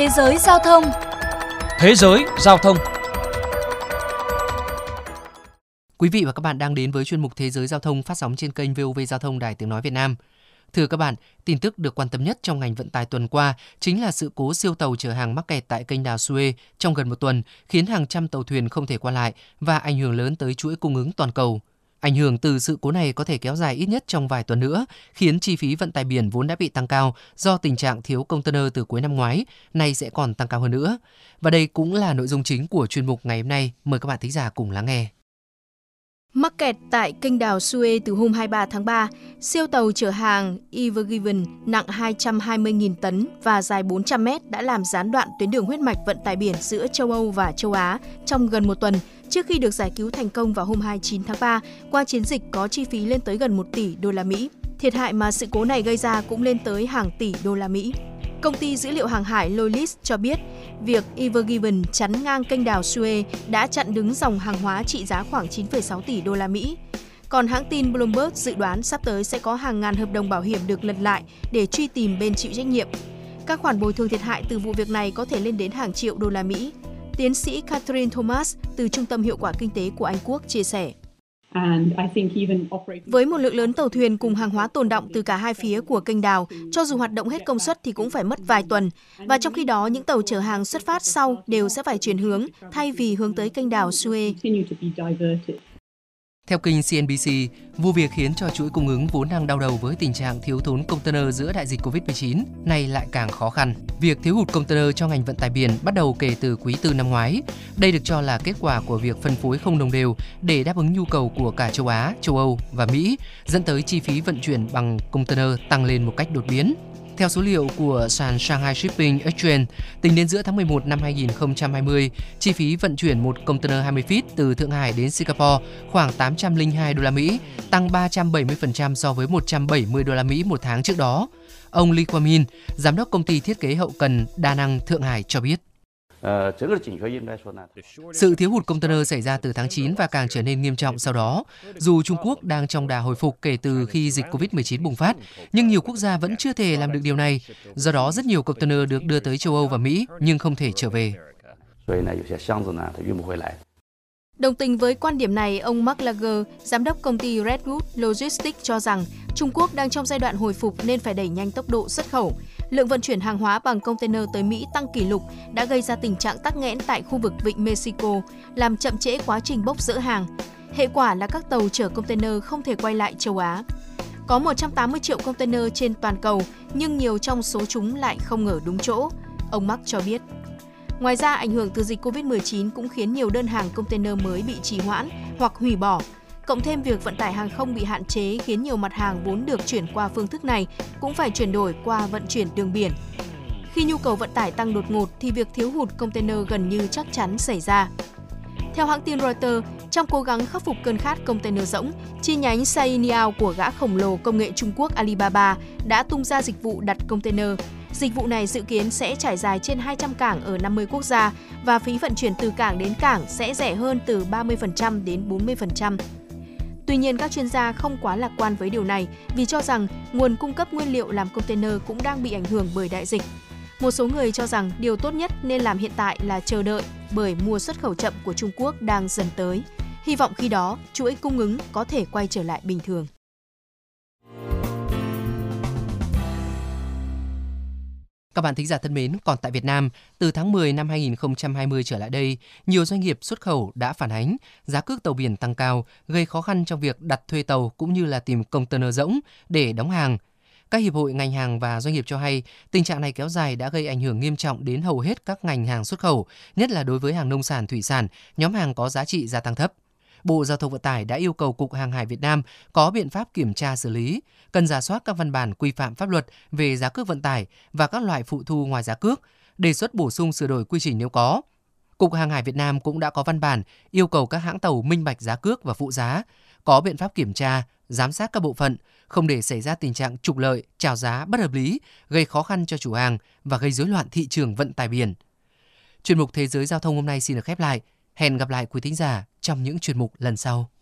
Thế giới giao thông Thế giới giao thông Quý vị và các bạn đang đến với chuyên mục Thế giới giao thông phát sóng trên kênh VOV Giao thông Đài Tiếng Nói Việt Nam. Thưa các bạn, tin tức được quan tâm nhất trong ngành vận tải tuần qua chính là sự cố siêu tàu chở hàng mắc kẹt tại kênh đào Suez trong gần một tuần, khiến hàng trăm tàu thuyền không thể qua lại và ảnh hưởng lớn tới chuỗi cung ứng toàn cầu. Ảnh hưởng từ sự cố này có thể kéo dài ít nhất trong vài tuần nữa, khiến chi phí vận tải biển vốn đã bị tăng cao do tình trạng thiếu container từ cuối năm ngoái, nay sẽ còn tăng cao hơn nữa. Và đây cũng là nội dung chính của chuyên mục ngày hôm nay. Mời các bạn thính giả cùng lắng nghe. Mắc kẹt tại kênh đào Suez từ hôm 23 tháng 3, siêu tàu chở hàng Ever Given nặng 220.000 tấn và dài 400 mét đã làm gián đoạn tuyến đường huyết mạch vận tải biển giữa châu Âu và châu Á trong gần một tuần trước khi được giải cứu thành công vào hôm 29 tháng 3 qua chiến dịch có chi phí lên tới gần 1 tỷ đô la Mỹ. Thiệt hại mà sự cố này gây ra cũng lên tới hàng tỷ đô la Mỹ. Công ty dữ liệu hàng hải Lolis cho biết, việc Evergiven chắn ngang kênh đào Suez đã chặn đứng dòng hàng hóa trị giá khoảng 9,6 tỷ đô la Mỹ. Còn hãng tin Bloomberg dự đoán sắp tới sẽ có hàng ngàn hợp đồng bảo hiểm được lật lại để truy tìm bên chịu trách nhiệm. Các khoản bồi thường thiệt hại từ vụ việc này có thể lên đến hàng triệu đô la Mỹ. Tiến sĩ Catherine Thomas từ Trung tâm Hiệu quả Kinh tế của Anh Quốc chia sẻ. Với một lượng lớn tàu thuyền cùng hàng hóa tồn động từ cả hai phía của kênh đào, cho dù hoạt động hết công suất thì cũng phải mất vài tuần. Và trong khi đó, những tàu chở hàng xuất phát sau đều sẽ phải chuyển hướng thay vì hướng tới kênh đào Suez. Theo kênh CNBC, vụ việc khiến cho chuỗi cung ứng vốn đang đau đầu với tình trạng thiếu thốn container giữa đại dịch Covid-19 nay lại càng khó khăn. Việc thiếu hụt container cho ngành vận tải biển bắt đầu kể từ quý tư năm ngoái. Đây được cho là kết quả của việc phân phối không đồng đều để đáp ứng nhu cầu của cả châu Á, châu Âu và Mỹ, dẫn tới chi phí vận chuyển bằng container tăng lên một cách đột biến. Theo số liệu của sàn Shanghai Shipping Exchange, tính đến giữa tháng 11 năm 2020, chi phí vận chuyển một container 20 feet từ Thượng Hải đến Singapore khoảng 802 đô la Mỹ, tăng 370% so với 170 đô la Mỹ một tháng trước đó. Ông Lee Kwang Min, giám đốc công ty thiết kế hậu cần Đa năng Thượng Hải cho biết. Sự thiếu hụt container xảy ra từ tháng 9 và càng trở nên nghiêm trọng sau đó. Dù Trung Quốc đang trong đà hồi phục kể từ khi dịch COVID-19 bùng phát, nhưng nhiều quốc gia vẫn chưa thể làm được điều này. Do đó, rất nhiều container được đưa tới châu Âu và Mỹ nhưng không thể trở về. Đồng tình với quan điểm này, ông Mark Lager, giám đốc công ty Redwood Logistics cho rằng Trung Quốc đang trong giai đoạn hồi phục nên phải đẩy nhanh tốc độ xuất khẩu. Lượng vận chuyển hàng hóa bằng container tới Mỹ tăng kỷ lục đã gây ra tình trạng tắc nghẽn tại khu vực vịnh Mexico, làm chậm trễ quá trình bốc dỡ hàng. Hệ quả là các tàu chở container không thể quay lại châu Á. Có 180 triệu container trên toàn cầu, nhưng nhiều trong số chúng lại không ở đúng chỗ, ông Mark cho biết. Ngoài ra, ảnh hưởng từ dịch COVID-19 cũng khiến nhiều đơn hàng container mới bị trì hoãn hoặc hủy bỏ. Cộng thêm việc vận tải hàng không bị hạn chế khiến nhiều mặt hàng vốn được chuyển qua phương thức này cũng phải chuyển đổi qua vận chuyển đường biển. Khi nhu cầu vận tải tăng đột ngột thì việc thiếu hụt container gần như chắc chắn xảy ra. Theo hãng tin Reuters, trong cố gắng khắc phục cơn khát container rỗng, chi nhánh Sainiao của gã khổng lồ công nghệ Trung Quốc Alibaba đã tung ra dịch vụ đặt container Dịch vụ này dự kiến sẽ trải dài trên 200 cảng ở 50 quốc gia và phí vận chuyển từ cảng đến cảng sẽ rẻ hơn từ 30% đến 40%. Tuy nhiên, các chuyên gia không quá lạc quan với điều này vì cho rằng nguồn cung cấp nguyên liệu làm container cũng đang bị ảnh hưởng bởi đại dịch. Một số người cho rằng điều tốt nhất nên làm hiện tại là chờ đợi bởi mùa xuất khẩu chậm của Trung Quốc đang dần tới. Hy vọng khi đó, chuỗi cung ứng có thể quay trở lại bình thường. Các bạn thính giả thân mến, còn tại Việt Nam, từ tháng 10 năm 2020 trở lại đây, nhiều doanh nghiệp xuất khẩu đã phản ánh giá cước tàu biển tăng cao, gây khó khăn trong việc đặt thuê tàu cũng như là tìm container rỗng để đóng hàng. Các hiệp hội ngành hàng và doanh nghiệp cho hay, tình trạng này kéo dài đã gây ảnh hưởng nghiêm trọng đến hầu hết các ngành hàng xuất khẩu, nhất là đối với hàng nông sản, thủy sản, nhóm hàng có giá trị gia tăng thấp. Bộ Giao thông Vận tải đã yêu cầu Cục Hàng hải Việt Nam có biện pháp kiểm tra xử lý, cần giả soát các văn bản quy phạm pháp luật về giá cước vận tải và các loại phụ thu ngoài giá cước, đề xuất bổ sung sửa đổi quy trình nếu có. Cục Hàng hải Việt Nam cũng đã có văn bản yêu cầu các hãng tàu minh bạch giá cước và phụ giá, có biện pháp kiểm tra, giám sát các bộ phận, không để xảy ra tình trạng trục lợi, trào giá bất hợp lý, gây khó khăn cho chủ hàng và gây rối loạn thị trường vận tải biển. Chuyên mục Thế giới Giao thông hôm nay xin được khép lại. Hẹn gặp lại quý thính giả trong những chuyên mục lần sau.